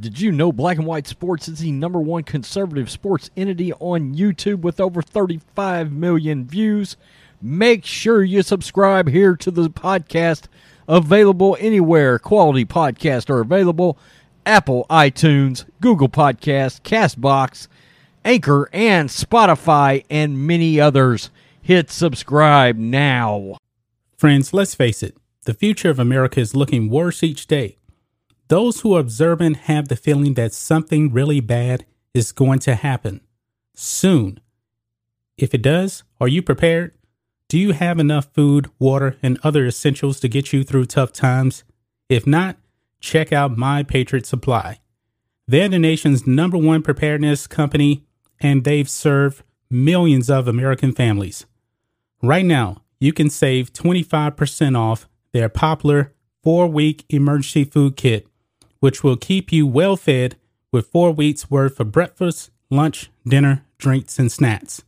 Did you know Black and White Sports is the number one conservative sports entity on YouTube with over 35 million views? Make sure you subscribe here to the podcast, available anywhere quality podcasts are available Apple, iTunes, Google Podcast, Castbox, Anchor, and Spotify, and many others. Hit subscribe now. Friends, let's face it, the future of America is looking worse each day. Those who are observant have the feeling that something really bad is going to happen soon. If it does, are you prepared? Do you have enough food, water, and other essentials to get you through tough times? If not, check out My Patriot Supply. They're the nation's number one preparedness company, and they've served millions of American families. Right now, you can save 25% off their popular four week emergency food kit, which will keep you well fed with four weeks worth of breakfast, lunch, dinner, drinks, and snacks,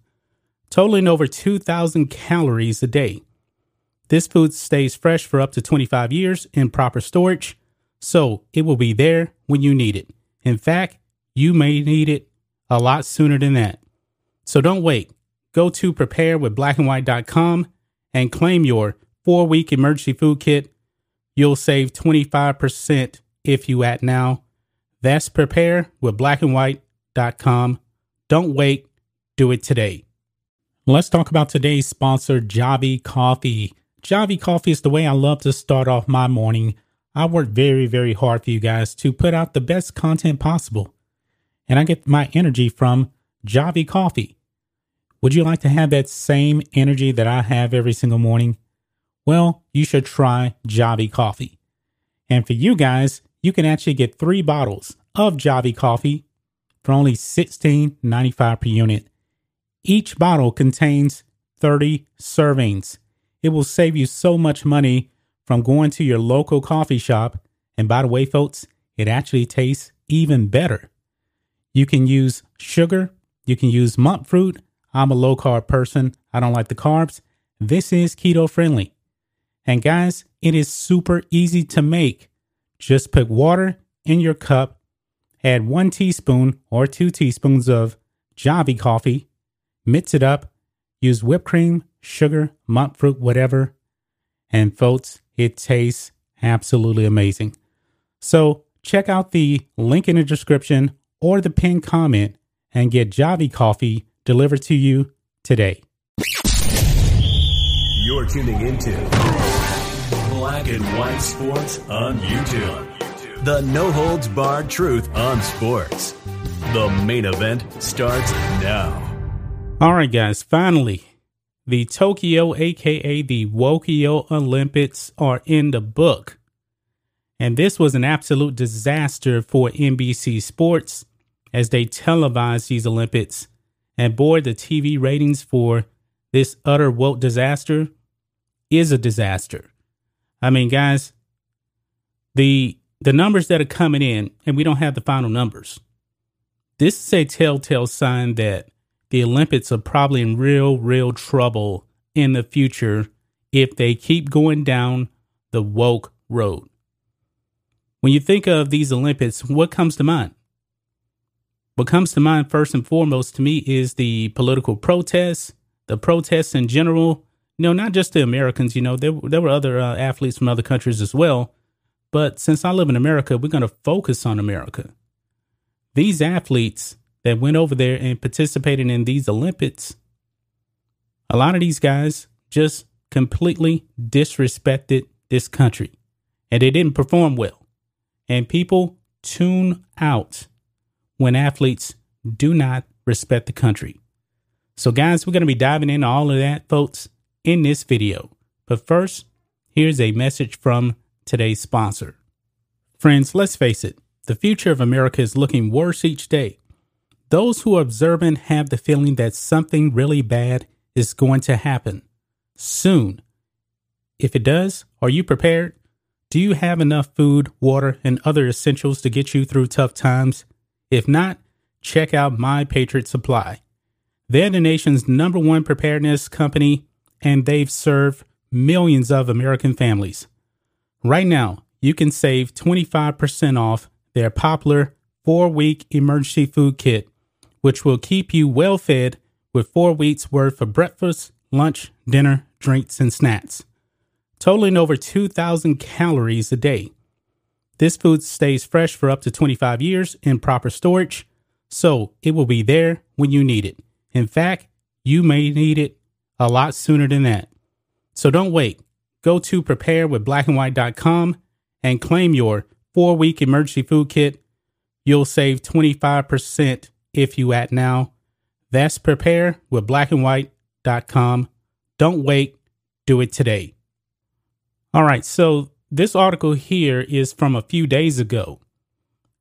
totaling over 2,000 calories a day. This food stays fresh for up to 25 years in proper storage, so it will be there when you need it. In fact, you may need it a lot sooner than that. So don't wait. Go to preparewithblackandwhite.com and claim your four week emergency food kit. You'll save 25% if you at now. That's preparewithblackandwhite.com. Don't wait. Do it today. Let's talk about today's sponsor, Javy Coffee. Javy Coffee is the way I love to start off my morning. I work very, very hard for you guys to put out the best content possible. And I get my energy from Javy Coffee. Would you like to have that same energy that I have every single morning? Well, you should try Javy Coffee. And for you guys, you can actually get three bottles of Javy Coffee for only $16.95 per unit. Each bottle contains 30 servings. It will save you so much money from going to your local coffee shop. And by the way, folks, it actually tastes even better. You can use sugar, you can use monk fruit. I'm a low carb person, I don't like the carbs. This is keto friendly. And guys, it is super easy to make. Just put water in your cup, add one teaspoon or two teaspoons of Javy coffee, mix it up, use whipped cream, sugar, monk fruit, whatever. And folks, it tastes absolutely amazing. So check out the link in the description or the pinned comment and get Javy coffee delivered to you today. You're tuning into Black and White Sports on YouTube. The no holds barred truth on sports. The main event starts now. All right, guys, finally, the Tokyo, aka the Wokyo Olympics, are in the book. And this was an absolute disaster for NBC Sports as they televised these Olympics. And boy, the TV ratings for this utter woke disaster is a disaster. I mean, guys, the the numbers that are coming in, and we don't have the final numbers. This is a telltale sign that the Olympics are probably in real, real trouble in the future if they keep going down the woke road. When you think of these Olympics, what comes to mind? What comes to mind first and foremost to me is the political protests, the protests in general. Know, not just the Americans. You know, there there were other uh, athletes from other countries as well. But since I live in America, we're going to focus on America. These athletes that went over there and participated in these Olympics, a lot of these guys just completely disrespected this country and they didn't perform well. And people tune out when athletes do not respect the country. So, guys, we're going to be diving into all of that, folks, in this video. But first, here's a message from today's sponsor. Friends, let's face it, The future of America is looking worse each day. Those who are observant have the feeling that something really bad is going to happen soon. If it does, are you prepared? Do you have enough food, water, and other essentials to get you through tough times? If not, check out My Patriot Supply. They're the nation's number one preparedness company, and they've served millions of American families. Right now, you can save 25% off their popular four week emergency food kit, which will keep you well fed with four weeks worth of breakfast, lunch, dinner, drinks, and snacks, totaling over 2,000 calories a day. This food stays fresh for up to 25 years in proper storage, so it will be there when you need it. In fact, you may need it a lot sooner than that. So don't wait. Go to preparewithblackandwhite.com and claim your four week emergency food kit. You'll save 25% if you act now. That's preparewithblackandwhite.com. Don't wait. Do it today. All right. So this article here is from a few days ago.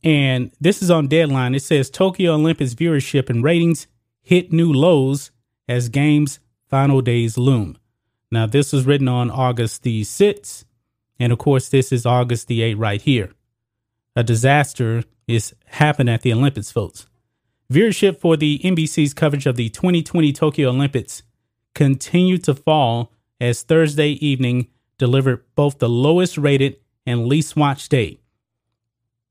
And this is on deadline. It says Tokyo Olympics viewership and ratings hit new lows as games final days loom. Now, this was written on August the 6th. And of course, this is August the 8th right here. A disaster is happened at the Olympics, folks. Viewership for the NBC's coverage of the 2020 Tokyo Olympics continued to fall as Thursday evening delivered both the lowest rated and least watched day.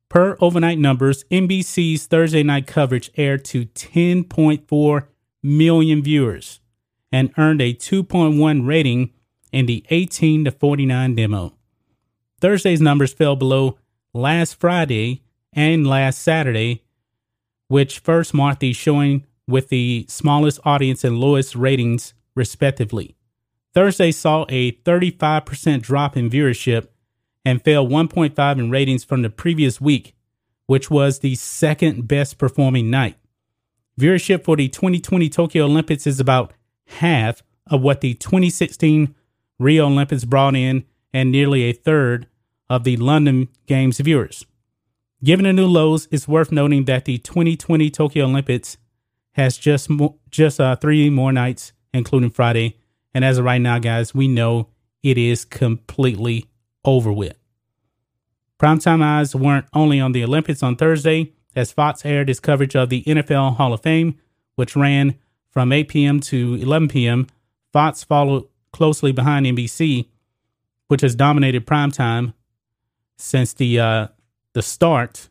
Per overnight numbers, NBC's Thursday night coverage aired to 10.4 million viewers and earned a 2.1 rating in the 18 to 49 demo. Thursday's numbers fell below last Friday and last Saturday, which first marked the showing with the smallest audience and lowest ratings, respectively. Thursday saw a 35% drop in viewership and fell 1.5 in ratings from the previous week, which was the second best performing night. Viewership for the 2020 Tokyo Olympics is about half of what the 2016 Rio Olympics brought in and nearly a third of the London Games viewers. Given the new lows, it's worth noting that the 2020 Tokyo Olympics has just mo- just uh, three more nights, including Friday. And as of right now, guys, we know it is completely over with. Primetime eyes weren't only on the Olympics on Thursday, as Fox aired its coverage of the NFL Hall of Fame, which ran from 8 p.m. to 11 p.m. Fox followed closely behind NBC, which has dominated primetime since the uh, the start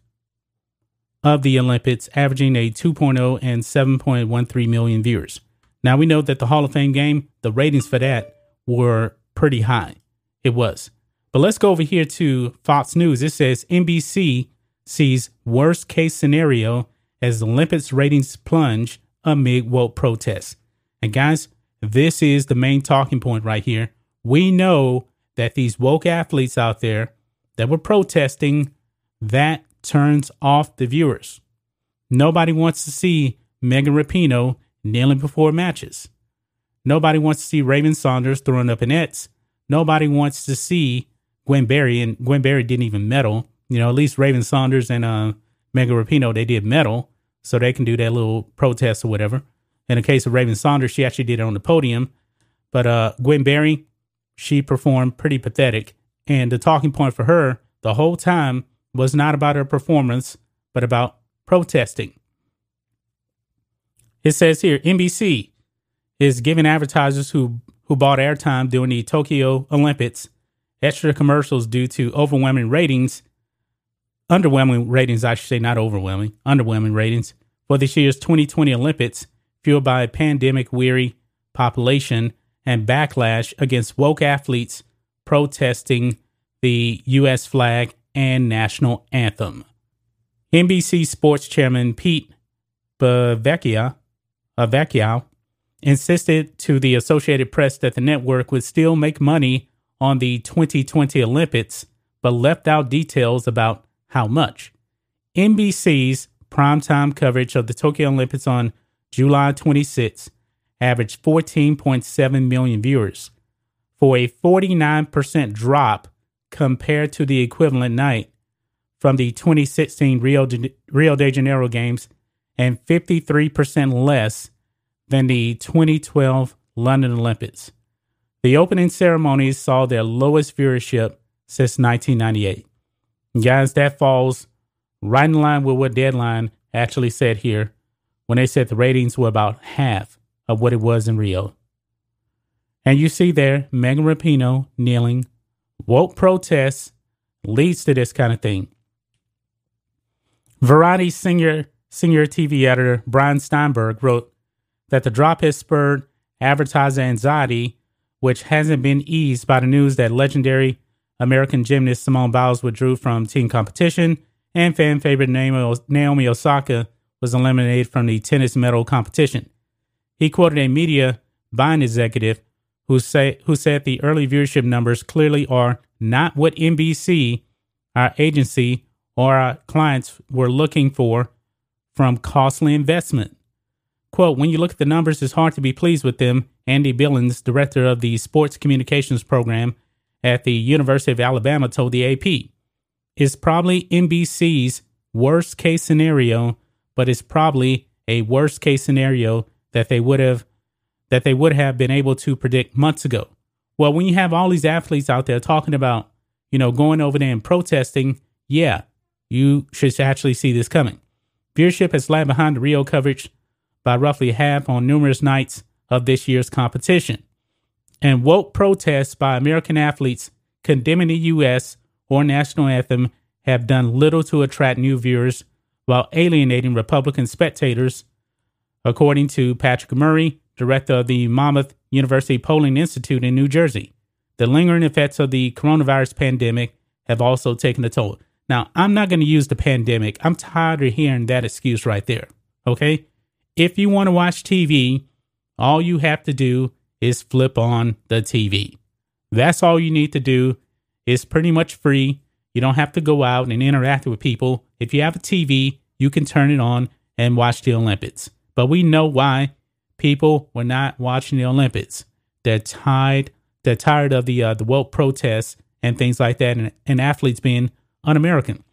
of the Olympics, averaging a 2.0 and 7.13 million viewers. Now we know that the Hall of Fame game, the ratings for that were pretty high. It was. But let's go over here to Fox News. It says NBC sees worst case scenario as the Olympics ratings plunge amid woke protests. And guys, this is the main talking point right here. We know that these woke athletes out there that were protesting, that turns off the viewers. Nobody wants to see Megan Rapinoe kneeling before matches. Nobody wants to see Raven Saunders throwing up an. Nobody wants to see Gwen Berry, and Gwen Berry didn't even medal. You know, at least Raven Saunders and uh, Megan Rapinoe, they did medal so they can do that little protest or whatever. In the case of Raven Saunders, she actually did it on the podium. But uh, Gwen Berry, she performed pretty pathetic. And the talking point for her the whole time was not about her performance, but about protesting. It says here NBC is giving advertisers who, who bought airtime during the Tokyo Olympics extra commercials due to overwhelming ratings underwhelming ratings, I should say, not overwhelming, underwhelming ratings for this year's 2020 Olympics, fueled by a pandemic weary population and backlash against woke athletes protesting the U.S. flag and national anthem. NBC Sports Chairman Pete Bevacqua, Bevacqua insisted to the Associated Press that the network would still make money on the 2020 Olympics, but left out details about how much. NBC's primetime coverage of the Tokyo Olympics on July 26 averaged 14.7 million viewers, for a 49% drop compared to the equivalent night from the 2016 Rio de, Rio de Janeiro Games and 53% less than the 2012 London Olympics. The opening ceremonies saw their lowest viewership since 1998. Guys, that falls right in line with what Deadline actually said here when they said the ratings were about half of what it was in Rio. And you see there, Megan Rapinoe kneeling, woke protests leads to this kind of thing. Variety senior, senior TV editor Brian Steinberg wrote that the drop has spurred advertiser anxiety, which hasn't been eased by the news that legendary American gymnast Simone Biles withdrew from team competition and fan favorite Naomi Osaka was eliminated from the tennis medal competition. He quoted a media buying executive who, say, who said the early viewership numbers clearly are not what NBC, our agency, or our clients were looking for from costly investment. Quote, when you look at the numbers, it's hard to be pleased with them. Andy Billings, director of the sports communications program at the University of Alabama, told the AP. It's probably NBC's worst case scenario, but it's probably a worst case scenario that they would have that they would have been able to predict months ago. Well, when you have all these athletes out there talking about, you know, going over there and protesting, yeah, you should actually see this coming. Viewership has lagged behind the Rio coverage by roughly half on numerous nights of this year's competition. And woke protests by American athletes condemning the U.S. or national anthem have done little to attract new viewers while alienating Republican spectators, according to Patrick Murray, director of the Monmouth University Polling Institute in New Jersey. The lingering effects of the coronavirus pandemic have also taken a toll. Now, I'm not going to use the pandemic. I'm tired of hearing that excuse right there. Okay? If you want to watch TV, all you have to do is flip on the TV. That's all you need to do. It's pretty much free. You don't have to go out and interact with people. If you have a TV, you can turn it on and watch the Olympics. But we know why people were not watching the Olympics. They're tired. They're tired of the uh, the woke protests and things like that, and, and athletes being un-American.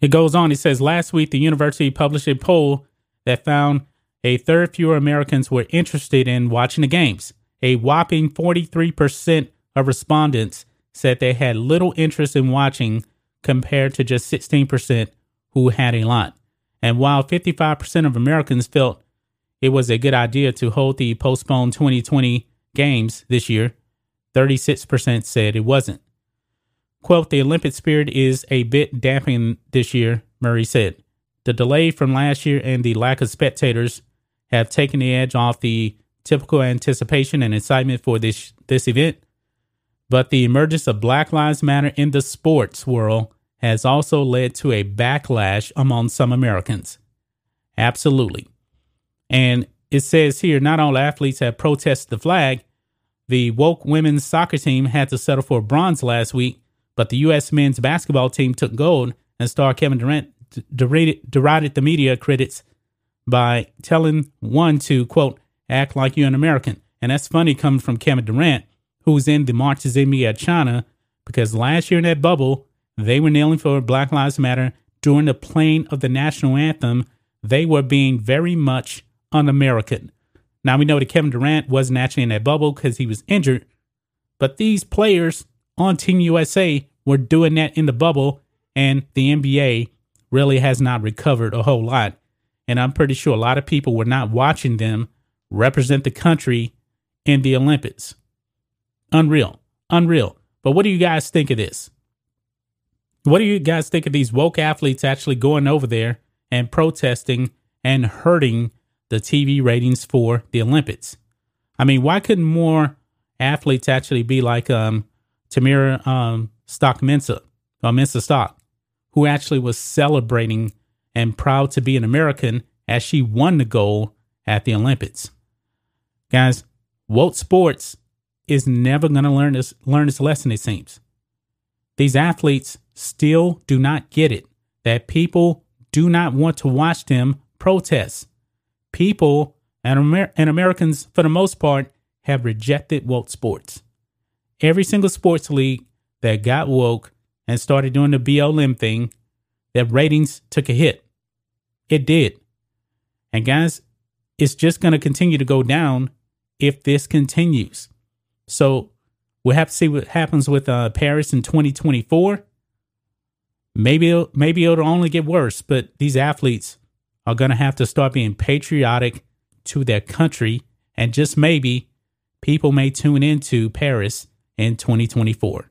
It goes on. It says last week the university published a poll that found a third fewer Americans were interested in watching the games. A whopping 43% of respondents said they had little interest in watching compared to just 16% who had a lot. And while 55% of Americans felt it was a good idea to hold the postponed 2020 games this year, 36% said it wasn't. Quote, the Olympic spirit is a bit dampened this year, Murray said. The delay from last year and the lack of spectators have taken the edge off the typical anticipation and excitement for this this event. But the emergence of Black Lives Matter in the sports world has also led to a backlash among some Americans. Absolutely. And it says here not all athletes have protested the flag. The woke women's soccer team had to settle for bronze last week, but the U.S. men's basketball team took gold, and star Kevin Durant derided, derided the media critics by telling one to, quote, act like you're an American. And that's funny coming from Kevin Durant, who's in the marches in me at China, because last year in that bubble, they were kneeling for Black Lives Matter during the playing of the national anthem. They were being very much un American. Now we know that Kevin Durant wasn't actually in that bubble because he was injured, but these players on Team USA were doing that in the bubble, and the NBA really has not recovered a whole lot. And I'm pretty sure a lot of people were not watching them represent the country in the Olympics. Unreal. Unreal. But what do you guys think of this? What do you guys think of these woke athletes actually going over there and protesting and hurting the TV ratings for the Olympics. I mean, why couldn't more athletes actually be like um, Tamyra um, Stock Mensah, or Mensah Stock, who actually was celebrating and proud to be an American as she won the gold at the Olympics. Guys, woke sports is never going to learn this learn this lesson. It seems these athletes still do not get it that people do not want to watch them protest people and, Amer- and Americans, for the most part, have rejected woke sports. Every single sports league that got woke and started doing the BLM thing, that ratings took a hit. It did. And guys, it's just going to continue to go down if this continues. So we'll have to see what happens with uh, Paris in 2024. Maybe it'll, maybe it'll only get worse, but these athletes are going to have to start being patriotic to their country, and just maybe people may tune into Paris in 2024.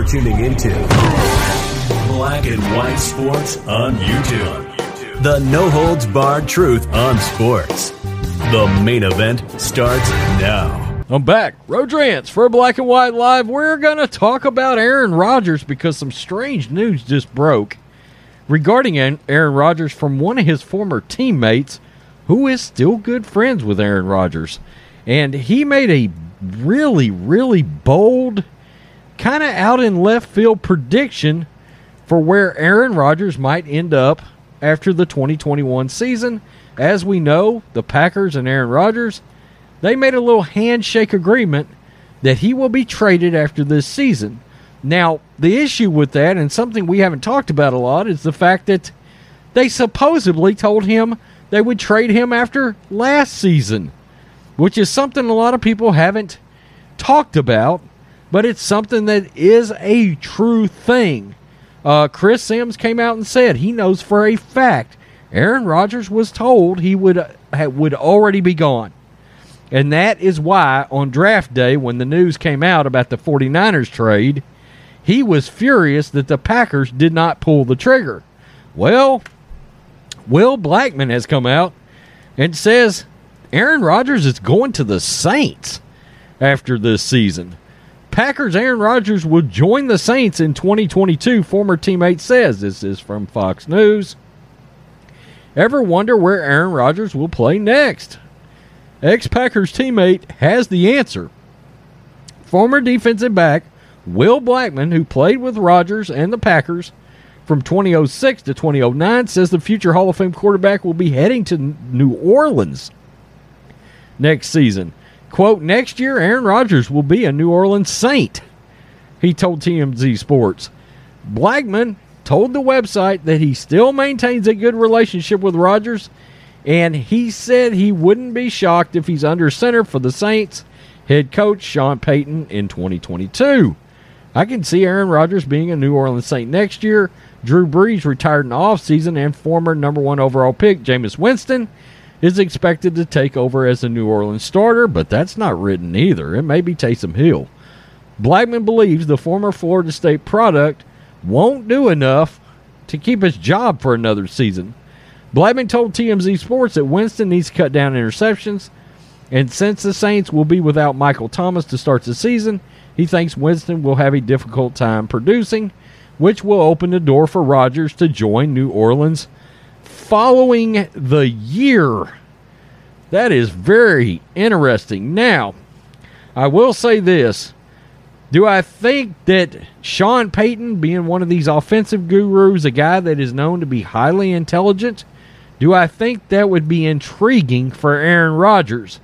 You're tuning into Black and White Sports on YouTube. The no holds barred truth on sports. The main event starts now. I'm back. Rodrance for Black and White Live. We're going to talk about Aaron Rodgers because some strange news just broke regarding Aaron Rodgers from one of his former teammates who is still good friends with Aaron Rodgers. And he made a really, really bold, kind of out in left field prediction for where Aaron Rodgers might end up after the 2021 season. As we know, the Packers and Aaron Rodgers they made a little handshake agreement that he will be traded after this season. Now, the issue with that, and something we haven't talked about a lot, is the fact that they supposedly told him they would trade him after last season, which is something a lot of people haven't talked about, but it's something that is a true thing. Uh, Chris Sims came out and said he knows for a fact Aaron Rodgers was told he would would already be gone. And that is why on draft day, when the news came out about the 49ers trade, he was furious that the Packers did not pull the trigger. Well, Will Blackmon has come out and says Aaron Rodgers is going to the Saints after this season. Packers Aaron Rodgers will join the Saints in 2022, former teammate says. This is from Fox News. Ever wonder where Aaron Rodgers will play next? ex Packers teammate, has the answer. Former defensive back Will Blackmon, who played with Rodgers and the Packers from 2006 to 2009, says the future Hall of Fame quarterback will be heading to New Orleans next season. Quote, next year, Aaron Rodgers will be a New Orleans Saint, he told TMZ Sports. Blackmon told the website that he still maintains a good relationship with Rodgers and he said he wouldn't be shocked if he's under center for the Saints head coach Sean Payton in 2022. I can see Aaron Rodgers being a New Orleans Saint next year. Drew Brees retired in the offseason, and former number one overall pick Jameis Winston is expected to take over as a New Orleans starter, but that's not written either. It may be Taysom Hill. Blackmon believes the former Florida State product won't do enough to keep his job for another season. Blackmon told TMZ Sports that Winston needs to cut down interceptions, and since the Saints will be without Michael Thomas to start the season, he thinks Winston will have a difficult time producing, which will open the door for Rodgers to join New Orleans following the year. That is very interesting. Now, I will say this. Do I think that Sean Payton, being one of these offensive gurus, a guy that is known to be highly intelligent, do I think that would be intriguing for Aaron Rodgers?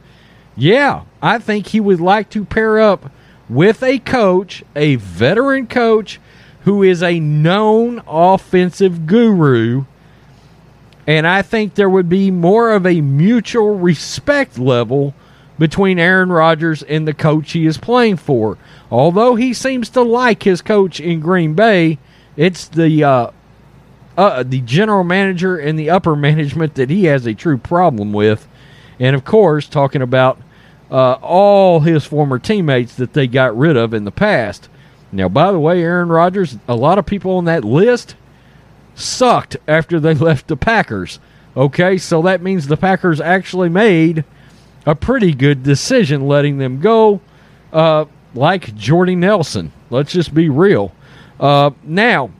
Yeah, I think he would like to pair up with a coach, a veteran coach who is a known offensive guru. And I think there would be more of a mutual respect level between Aaron Rodgers and the coach he is playing for. Although he seems to like his coach in Green Bay, it's the uh, uh, the general manager and the upper management that he has a true problem with. And of course, talking about uh, all his former teammates that they got rid of in the past. Now, by the way, Aaron Rodgers, a lot of people on that list sucked after they left the Packers. Okay, so that means the Packers actually made a pretty good decision letting them go, uh, like Jordy Nelson. Let's just be real. Uh, now,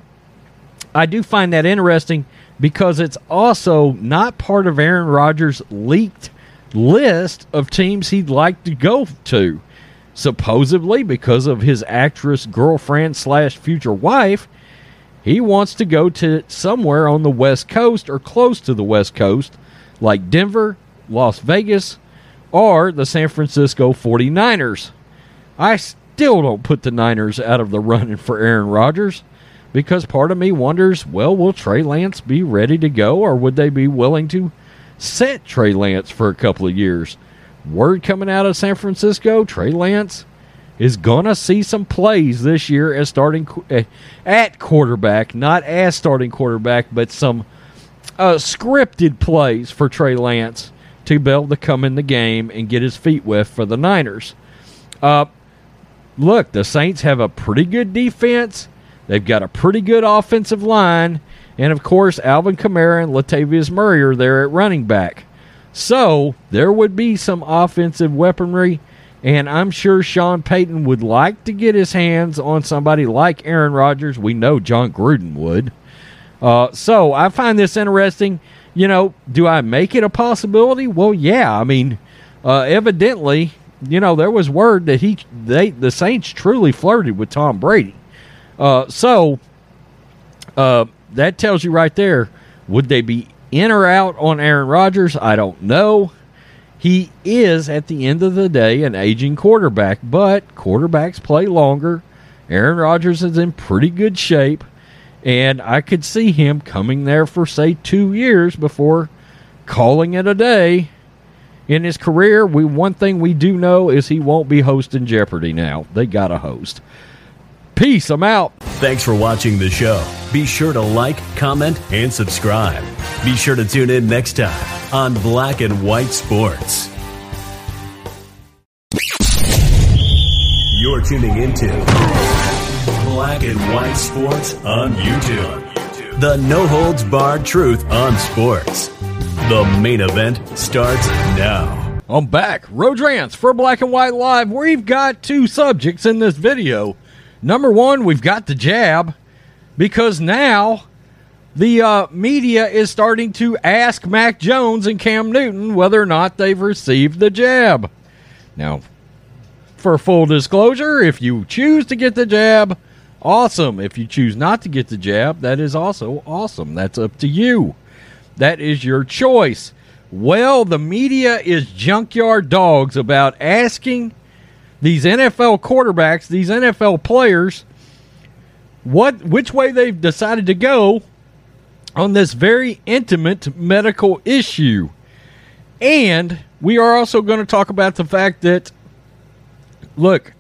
I do find that interesting because it's also not part of Aaron Rodgers' leaked list of teams he'd like to go to. Supposedly, because of his actress girlfriend slash future wife, he wants to go to somewhere on the West Coast or close to the West Coast, like Denver, Las Vegas, or the San Francisco 49ers. I still don't put the Niners out of the running for Aaron Rodgers because part of me wonders well, will Trey Lance be ready to go or would they be willing to set Trey Lance for a couple of years? Word coming out of San Francisco Trey Lance is going to see some plays this year as starting uh, at quarterback, not as starting quarterback, but some uh, scripted plays for Trey Lance to be able to come in the game and get his feet wet for the Niners. Uh, look, the Saints have a pretty good defense. They've got a pretty good offensive line. And of course, Alvin Kamara and Latavius Murray are there at running back. So there would be some offensive weaponry. And I'm sure Sean Payton would like to get his hands on somebody like Aaron Rodgers. We know Jon Gruden would. Uh, so I find this interesting. You know, do I make it a possibility? Well, yeah. I mean, uh, evidently, you know, there was word that he, they, the Saints truly flirted with Tom Brady. Uh, so uh, that tells you right there. Would they be in or out on Aaron Rodgers? I don't know. He is, at the end of the day, an aging quarterback, but quarterbacks play longer. Aaron Rodgers is in pretty good shape, and I could see him coming there for, say, two years before calling it a day. In his career, we one thing we do know is he won't be hosting Jeopardy now. They got a host. Peace. I'm out. Thanks for watching the show. Be sure to like, comment, and subscribe. Be sure to tune in next time on Black and White Sports. You're tuning into Black and White Sports on YouTube. The no holds barred truth on sports. The main event starts now. I'm back. Rodrance for Black and White Live. We've got two subjects in this video. Number one, we've got the jab because now the uh, media is starting to ask Mac Jones and Cam Newton whether or not they've received the jab. Now, for full disclosure, if you choose to get the jab, awesome. If you choose not to get the jab, that is also awesome. That's up to you. That is your choice. Well, the media is junkyard dogs about asking these NFL quarterbacks, these NFL players, what which way they've decided to go on this very intimate medical issue. And we are also going to talk about the fact that look,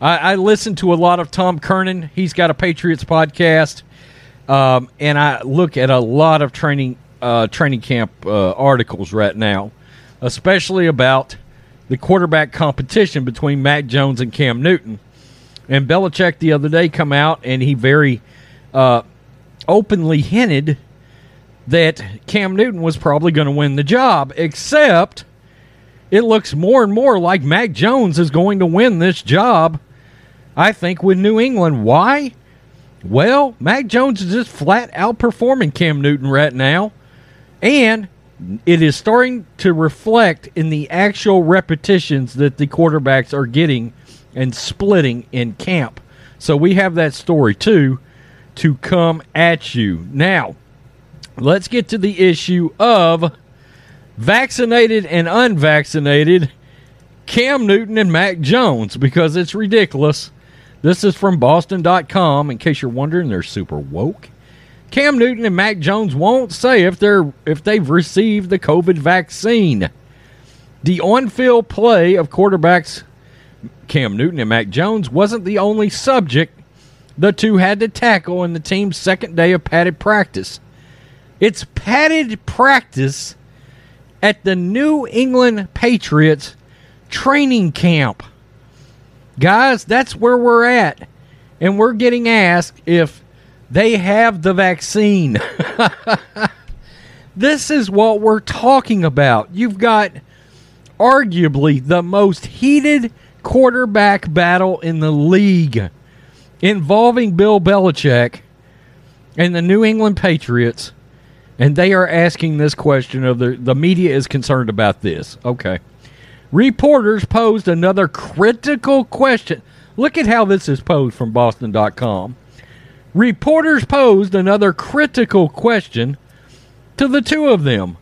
I, I listen to a lot of Tom Curran. He's got a Patriots podcast. Um, and I look at a lot of training uh, training camp uh, articles right now, especially about the quarterback competition between Mac Jones and Cam Newton. And Belichick the other day come out and he very uh, openly hinted that Cam Newton was probably going to win the job, except it looks more and more like Mac Jones is going to win this job, I think, with New England. Why? Well, Mac Jones is just flat outperforming Cam Newton right now. And it is starting to reflect in the actual repetitions that the quarterbacks are getting and splitting in camp. So we have that story too to come at you. Now, let's get to the issue of vaccinated and unvaccinated Cam Newton and Mac Jones because it's ridiculous. This is from boston.com in case you're wondering they're super woke. Cam Newton and Mac Jones won't say if they're if they've received the COVID vaccine. The on-field play of quarterbacks Cam Newton and Mac Jones wasn't the only subject the two had to tackle in the team's second day of padded practice. It's padded practice at the New England Patriots training camp. Guys, that's where we're at. And we're getting asked if they have the vaccine. this is what we're talking about. You've got arguably the most heated quarterback battle in the league involving Bill Belichick and the New England Patriots, and they are asking this question of the the media is concerned about this. Okay. Reporters posed another critical question. Look at how this is posed from Boston.com. Reporters posed another critical question to the two of them.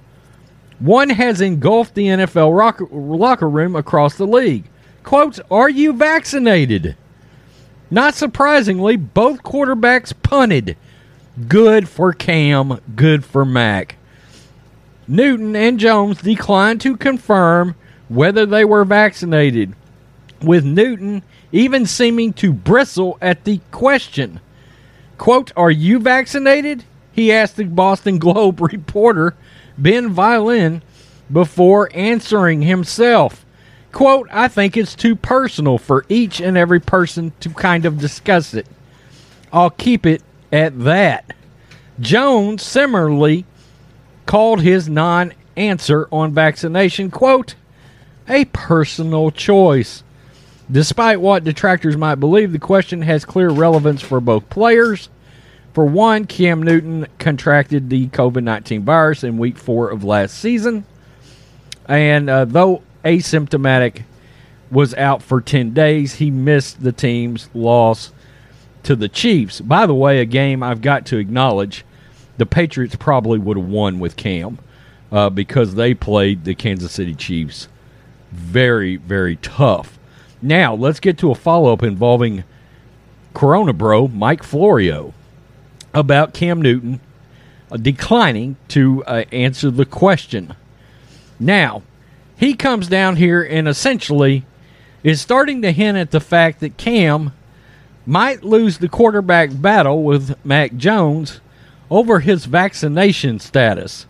One has engulfed the NFL rock, locker room across the league. Quote, Are you vaccinated? Not surprisingly, both quarterbacks punted. Good for Cam, good for Mac. Newton and Jones declined to confirm whether they were vaccinated, with Newton even seeming to bristle at the question. Quote, Are you vaccinated? He asked the Boston Globe reporter Ben Volin before answering himself. Quote, I think it's too personal for each and every person to kind of discuss it. I'll keep it at that. Jones similarly called his non answer on vaccination, quote, a personal choice. Despite what detractors might believe, the question has clear relevance for both players. For one, Cam Newton contracted the COVID 19 virus in week four of last season. And uh, though asymptomatic, was out for 10 days, he missed the team's loss to the Chiefs. By the way, a game I've got to acknowledge the Patriots probably would have won with Cam uh, because they played the Kansas City Chiefs very, very tough. Now, let's get to a follow up involving Corona Bro, Mike Florio, about Cam Newton declining to uh, answer the question. Now, he comes down here and essentially is starting to hint at the fact that Cam might lose the quarterback battle with Mac Jones over his vaccination status.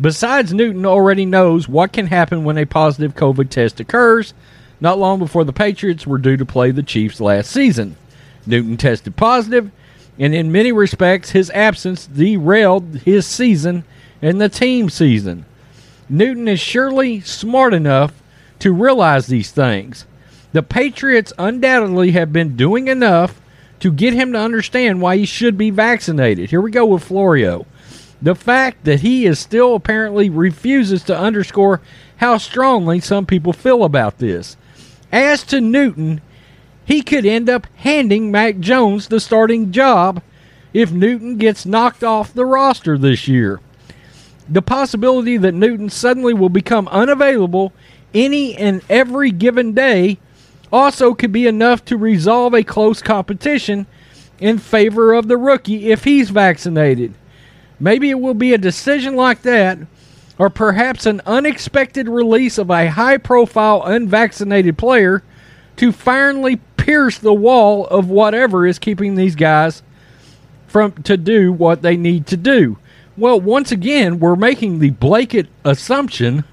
Besides, Newton already knows what can happen when a positive COVID test occurs, not long before the Patriots were due to play the Chiefs last season. Newton tested positive, and in many respects, his absence derailed his season and the team season. Newton is surely smart enough to realize these things. The Patriots undoubtedly have been doing enough to get him to understand why he should be vaccinated. Here we go with Florio. The fact that he is still apparently refuses to underscore how strongly some people feel about this. As to Newton, he could end up handing Mac Jones the starting job if Newton gets knocked off the roster this year. The possibility that Newton suddenly will become unavailable any and every given day also could be enough to resolve a close competition in favor of the rookie if he's vaccinated. Maybe it will be a decision like that, or perhaps an unexpected release of a high profile unvaccinated player to finally pierce the wall of whatever is keeping these guys from to do what they need to do. Well, once again, we're making the blanket assumption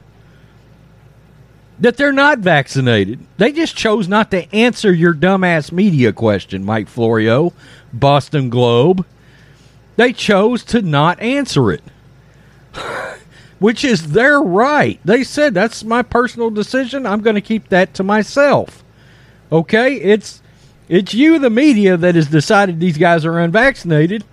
that they're not vaccinated. They just chose not to answer your dumbass media question, Mike Florio, Boston Globe. They chose to not answer it, which is their right. They said, that's my personal decision. I'm going to keep that to myself. Okay? It's. It's you, the media, that has decided these guys are unvaccinated.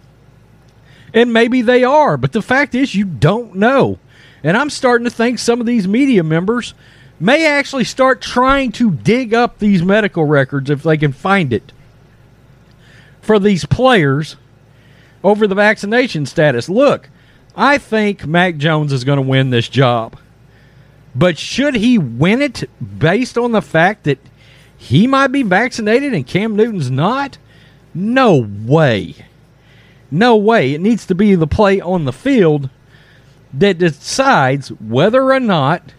And maybe they are, but the fact is, you don't know. And I'm starting to think some of these media members may actually start trying to dig up these medical records if they can find it for these players over the vaccination status. Look, I think Mac Jones is going to win this job. But should he win it based on the fact that he might be vaccinated and Cam Newton's not? No way. No way. It needs to be the play on the field that decides whether or not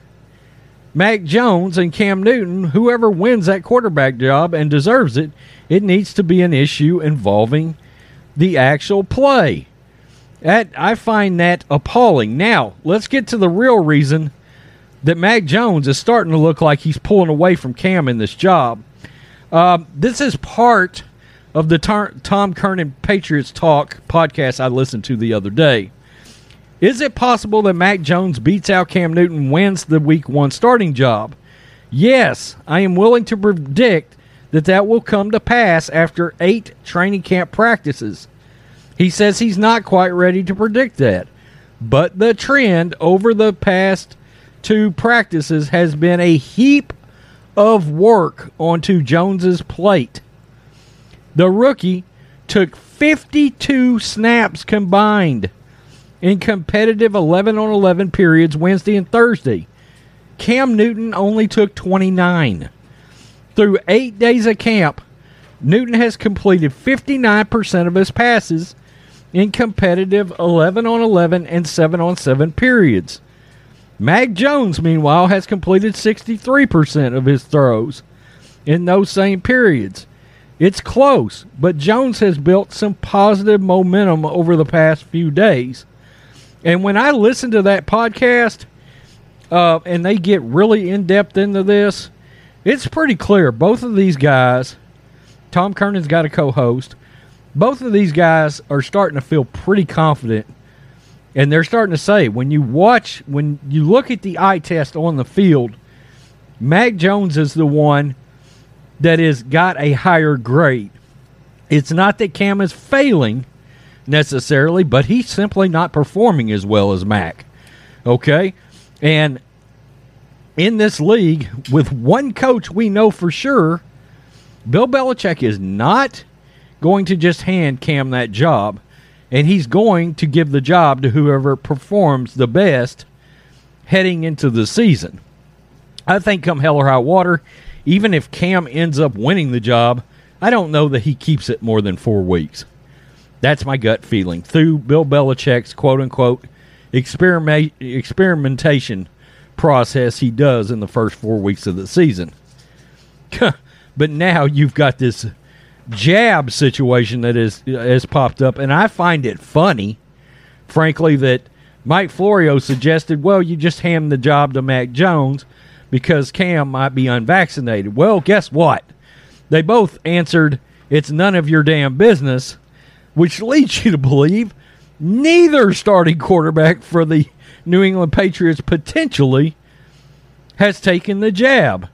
Mac Jones and Cam Newton, whoever wins that quarterback job and deserves it, it needs to be an issue involving the actual play. That I find that appalling. Now, let's get to the real reason that Mac Jones is starting to look like he's pulling away from Cam in this job. Uh, this is part of the tar- Tom Curran Patriots Talk podcast I listened to the other day. Is it possible that Mac Jones beats out Cam Newton, wins the week one starting job? Yes, I am willing to predict that that will come to pass after eight training camp practices. He says he's not quite ready to predict that. But the trend over the past two practices has been a heap of work onto Jones's plate. The rookie took 52 snaps combined in competitive 11 on 11 periods Wednesday and Thursday. Cam Newton only took 29. Through eight days of camp, Newton has completed 59% of his passes in competitive 11 on 11 and 7 on 7 periods. Mac Jones, meanwhile, has completed 63% of his throws in those same periods. It's close, but Jones has built some positive momentum over the past few days. And when I listen to that podcast, uh, and they get really in depth into this, it's pretty clear. Both of these guys, Tom Curran's got a co host, both of these guys are starting to feel pretty confident. And they're starting to say, when you watch, when you look at the eye test on the field, Mac Jones is the one that has got a higher grade. It's not that Cam is failing necessarily, but he's simply not performing as well as Mac. Okay? And in this league, with one coach we know for sure, Bill Belichick is not going to just hand Cam that job, and he's going to give the job to whoever performs the best heading into the season. I think come hell or high water, even if Cam ends up winning the job, I don't know that he keeps it more than four weeks. That's my gut feeling. Through Bill Belichick's quote unquote experiment, experimentation process he does in the first four weeks of the season. but now you've got this jab situation that is has popped up, and I find it funny, frankly, that Mike Florio suggested, well, you just hand the job to Mac Jones because Cam might be unvaccinated. Well, guess what? They both answered, it's none of your damn business, which leads you to believe neither starting quarterback for the New England Patriots potentially has taken the jab.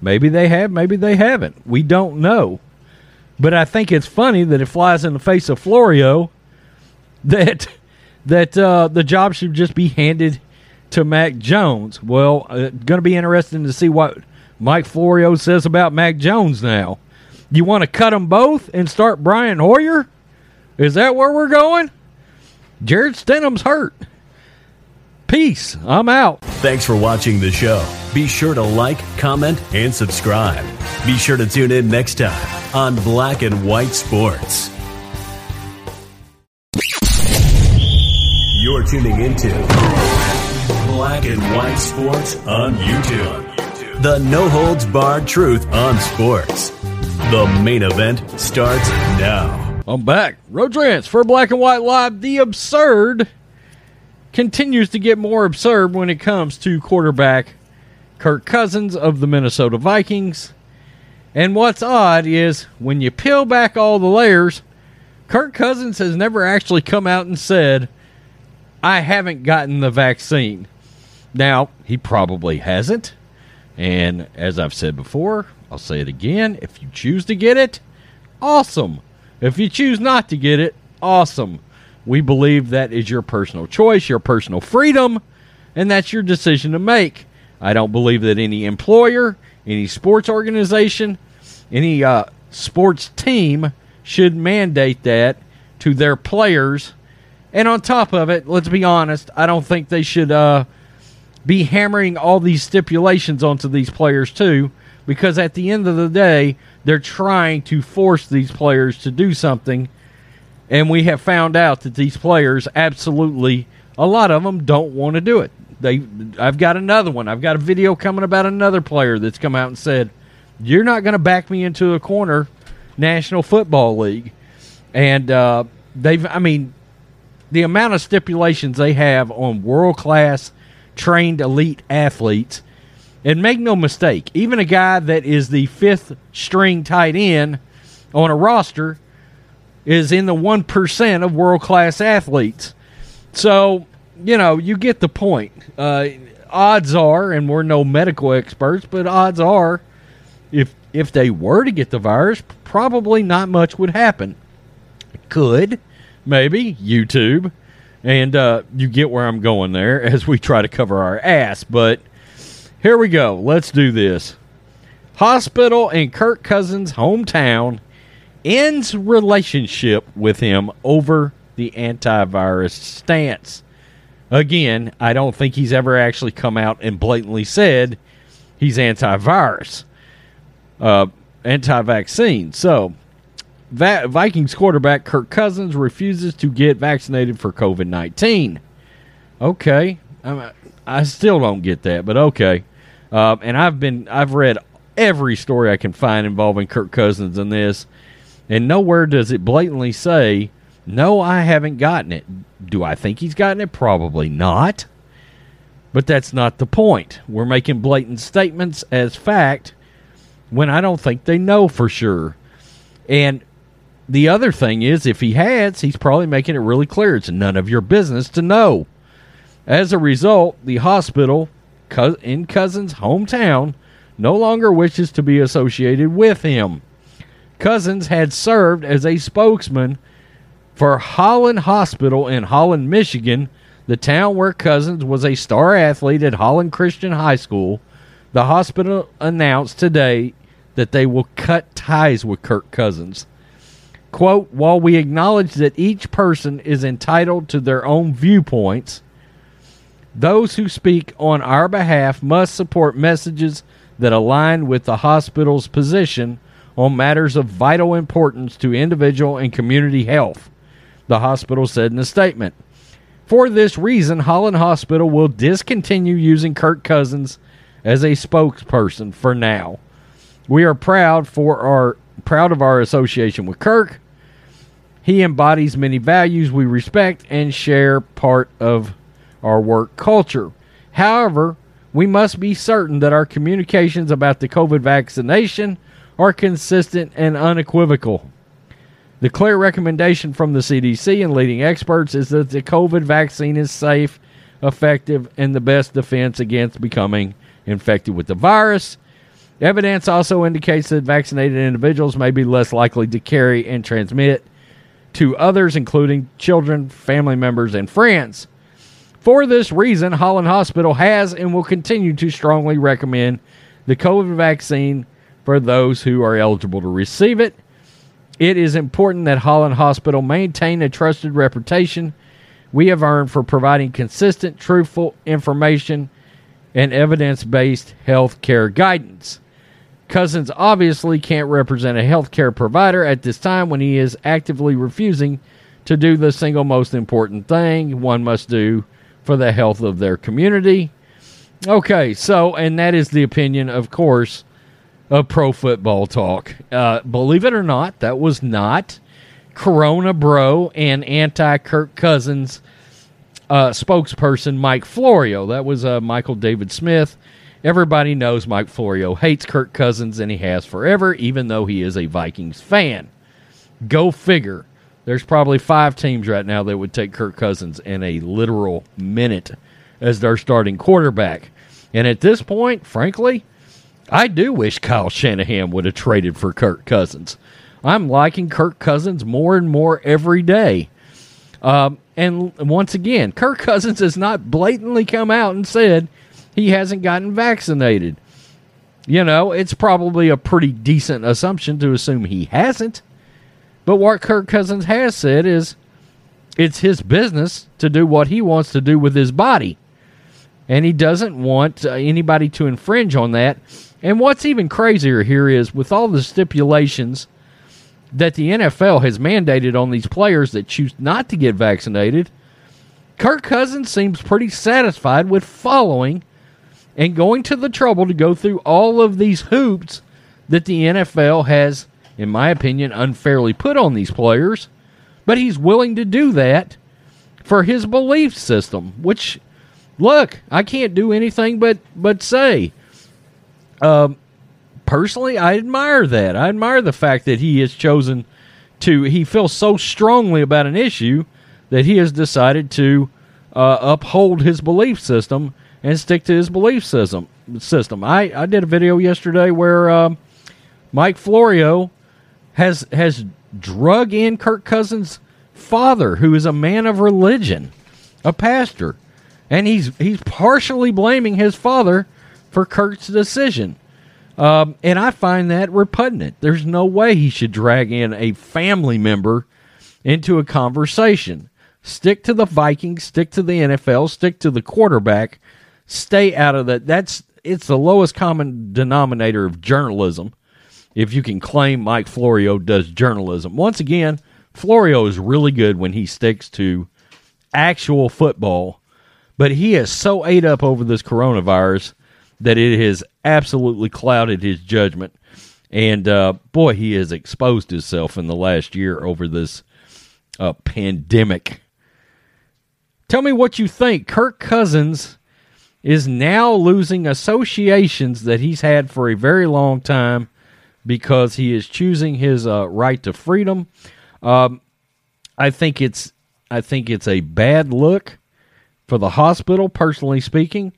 Maybe they have, maybe they haven't. We don't know. But I think it's funny that it flies in the face of Florio that that uh, the job should just be handed to Mac Jones. Well, uh, going to be interesting to see what Mike Florio says about Mac Jones now. You want to cut them both and start Brian Hoyer? Is that where we're going? Jarrett Stidham's hurt. Peace. I'm out. Thanks for watching the show. Be sure to like, comment, and subscribe. Be sure to tune in next time on Black and White Sports. You're tuning into Black and White Sports on YouTube. The no holds barred truth on sports. The main event starts now. I'm back. Rodrance for Black and White Live. The absurd continues to get more absurd when it comes to quarterback Kirk Cousins of the Minnesota Vikings. And what's odd is when you peel back all the layers, Kirk Cousins has never actually come out and said, I haven't gotten the vaccine. Now, he probably hasn't. And as I've said before, I'll say it again. If you choose to get it, awesome. If you choose not to get it, awesome. We believe that is your personal choice, your personal freedom, and that's your decision to make. I don't believe that any employer, any sports organization, any uh, sports team should mandate that to their players. And on top of it, let's be honest, I don't think they should uh, be hammering all these stipulations onto these players too, because at the end of the day, they're trying to force these players to do something and we have found out that these players absolutely, a lot of them don't want to do it. They, I've got another one. I've got a video coming about another player that's come out and said, "You're not going to back me into a corner, National Football League," and uh, they've. I mean, the amount of stipulations they have on world class trained elite athletes. And make no mistake, even a guy that is the fifth string tight end on a roster is in the 1% of world class athletes. So, you know, you get the point. Uh, odds are, and we're no medical experts, but odds are, if if they were to get the virus, probably not much would happen. Could, maybe YouTube, and uh, you get where I'm going there as we try to cover our ass. But here we go. Let's do this. Hospital in Kirk Cousins' hometown ends relationship with him over the antivirus stance. Again, I don't think he's ever actually come out and blatantly said he's antivirus, uh, anti-vaccine. So, Va- Vikings quarterback Kirk Cousins refuses to get vaccinated for COVID nineteen. Okay, I'm, I still don't get that, but okay. Uh, and I've been I've read every story I can find involving Kirk Cousins in this, and nowhere does it blatantly say, "No, I haven't gotten it." Do I think he's gotten it? Probably not. But that's not the point. We're making blatant statements as fact when I don't think they know for sure. And the other thing is, if he has, he's probably making it really clear it's none of your business to know. As a result, the hospital in Cousins' hometown no longer wishes to be associated with him. Cousins had served as a spokesman for Holland Hospital in Holland, Michigan, the town where Cousins was a star athlete at Holland Christian High School. The hospital announced today that they will cut ties with Kirk Cousins. Quote, while we acknowledge that each person is entitled to their own viewpoints, those who speak on our behalf must support messages that align with the hospital's position on matters of vital importance to individual and community health, the hospital said in a statement. For this reason, Holland Hospital will discontinue using Kirk Cousins as a spokesperson for now. We are proud for our proud of our association with Kirk. He embodies many values we respect and share part of our work culture. However, we must be certain that our communications about the COVID vaccination are consistent and unequivocal. The clear recommendation from the CDC and leading experts is that the COVID vaccine is safe, effective, and the best defense against becoming infected with the virus. Evidence also indicates that vaccinated individuals may be less likely to carry and transmit to others, including children, family members, and friends. For this reason, Holland Hospital has and will continue to strongly recommend the COVID vaccine for those who are eligible to receive it. It is important that Holland Hospital maintain a trusted reputation we have earned for providing consistent, truthful information and evidence based health care guidance. Cousins obviously can't represent a healthcare provider at this time when he is actively refusing to do the single most important thing one must do for the health of their community. Okay, so, and that is the opinion, of course, of Pro Football Talk. Uh, believe it or not, that was not Corona Bro and anti Kirk Cousins uh, spokesperson Mike Florio. That was uh, Michael David Smith. Everybody knows Mike Florio hates Kirk Cousins, and he has forever, even though he is a Vikings fan. Go figure. There's probably five teams right now that would take Kirk Cousins in a literal minute as their starting quarterback. And at this point, frankly, I do wish Kyle Shanahan would have traded for Kirk Cousins. I'm liking Kirk Cousins more and more every day. Um, and once again, Kirk Cousins has not blatantly come out and said he hasn't gotten vaccinated. You know, it's probably a pretty decent assumption to assume he hasn't. But what Kirk Cousins has said is it's his business to do what he wants to do with his body. And he doesn't want uh, anybody to infringe on that. And what's even crazier here is with all the stipulations that the NFL has mandated on these players that choose not to get vaccinated, Kirk Cousins seems pretty satisfied with following and going to the trouble to go through all of these hoops that the NFL has in my opinion, unfairly put on these players, but he's willing to do that for his belief system, which, look, I can't do anything but, but say. Um, personally, I admire that. I admire the fact that he has chosen to, he feels so strongly about an issue that he has decided to uh, uphold his belief system and stick to his belief system. System. I, I did a video yesterday where um, Mike Florio has has drug in Kirk Cousins' father who is a man of religion, a pastor, and he's he's partially blaming his father for Kirk's decision. Um, and I find that repugnant. There's no way he should drag in a family member into a conversation. Stick to the Vikings, stick to the NFL, stick to the quarterback. Stay out of that. That's it's the lowest common denominator of journalism. If you can claim Mike Florio does journalism. Once again, Florio is really good when he sticks to actual football, but he is so ate up over this coronavirus that it has absolutely clouded his judgment. And uh, boy, he has exposed himself in the last year over this uh, pandemic. Tell me what you think. Kirk Cousins is now losing associations that he's had for a very long time because he is choosing his uh, right to freedom. Um, I think it's I think it's a bad look for the hospital, personally speaking,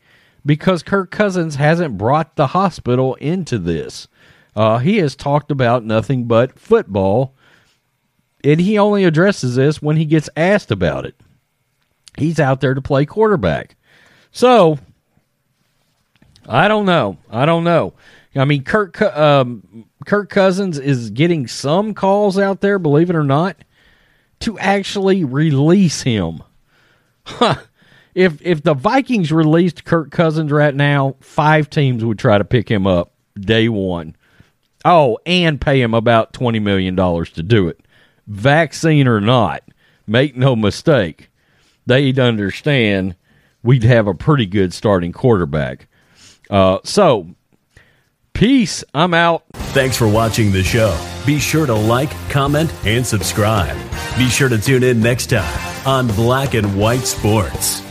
because Kirk Cousins hasn't brought the hospital into this. Uh, he has talked about nothing but football, and he only addresses this when he gets asked about it. He's out there to play quarterback. So, I don't know. I don't know. I mean, Kirk um, Kirk Cousins is getting some calls out there, believe it or not, to actually release him. if if the Vikings released Kirk Cousins right now, five teams would try to pick him up day one. Oh, and pay him about twenty million dollars to do it. Vaccine or not, make no mistake, they'd understand we'd have a pretty good starting quarterback. Uh, so Peace. I'm out. Thanks for watching the show. Be sure to like, comment, and subscribe. Be sure to tune in next time on Black and White Sports.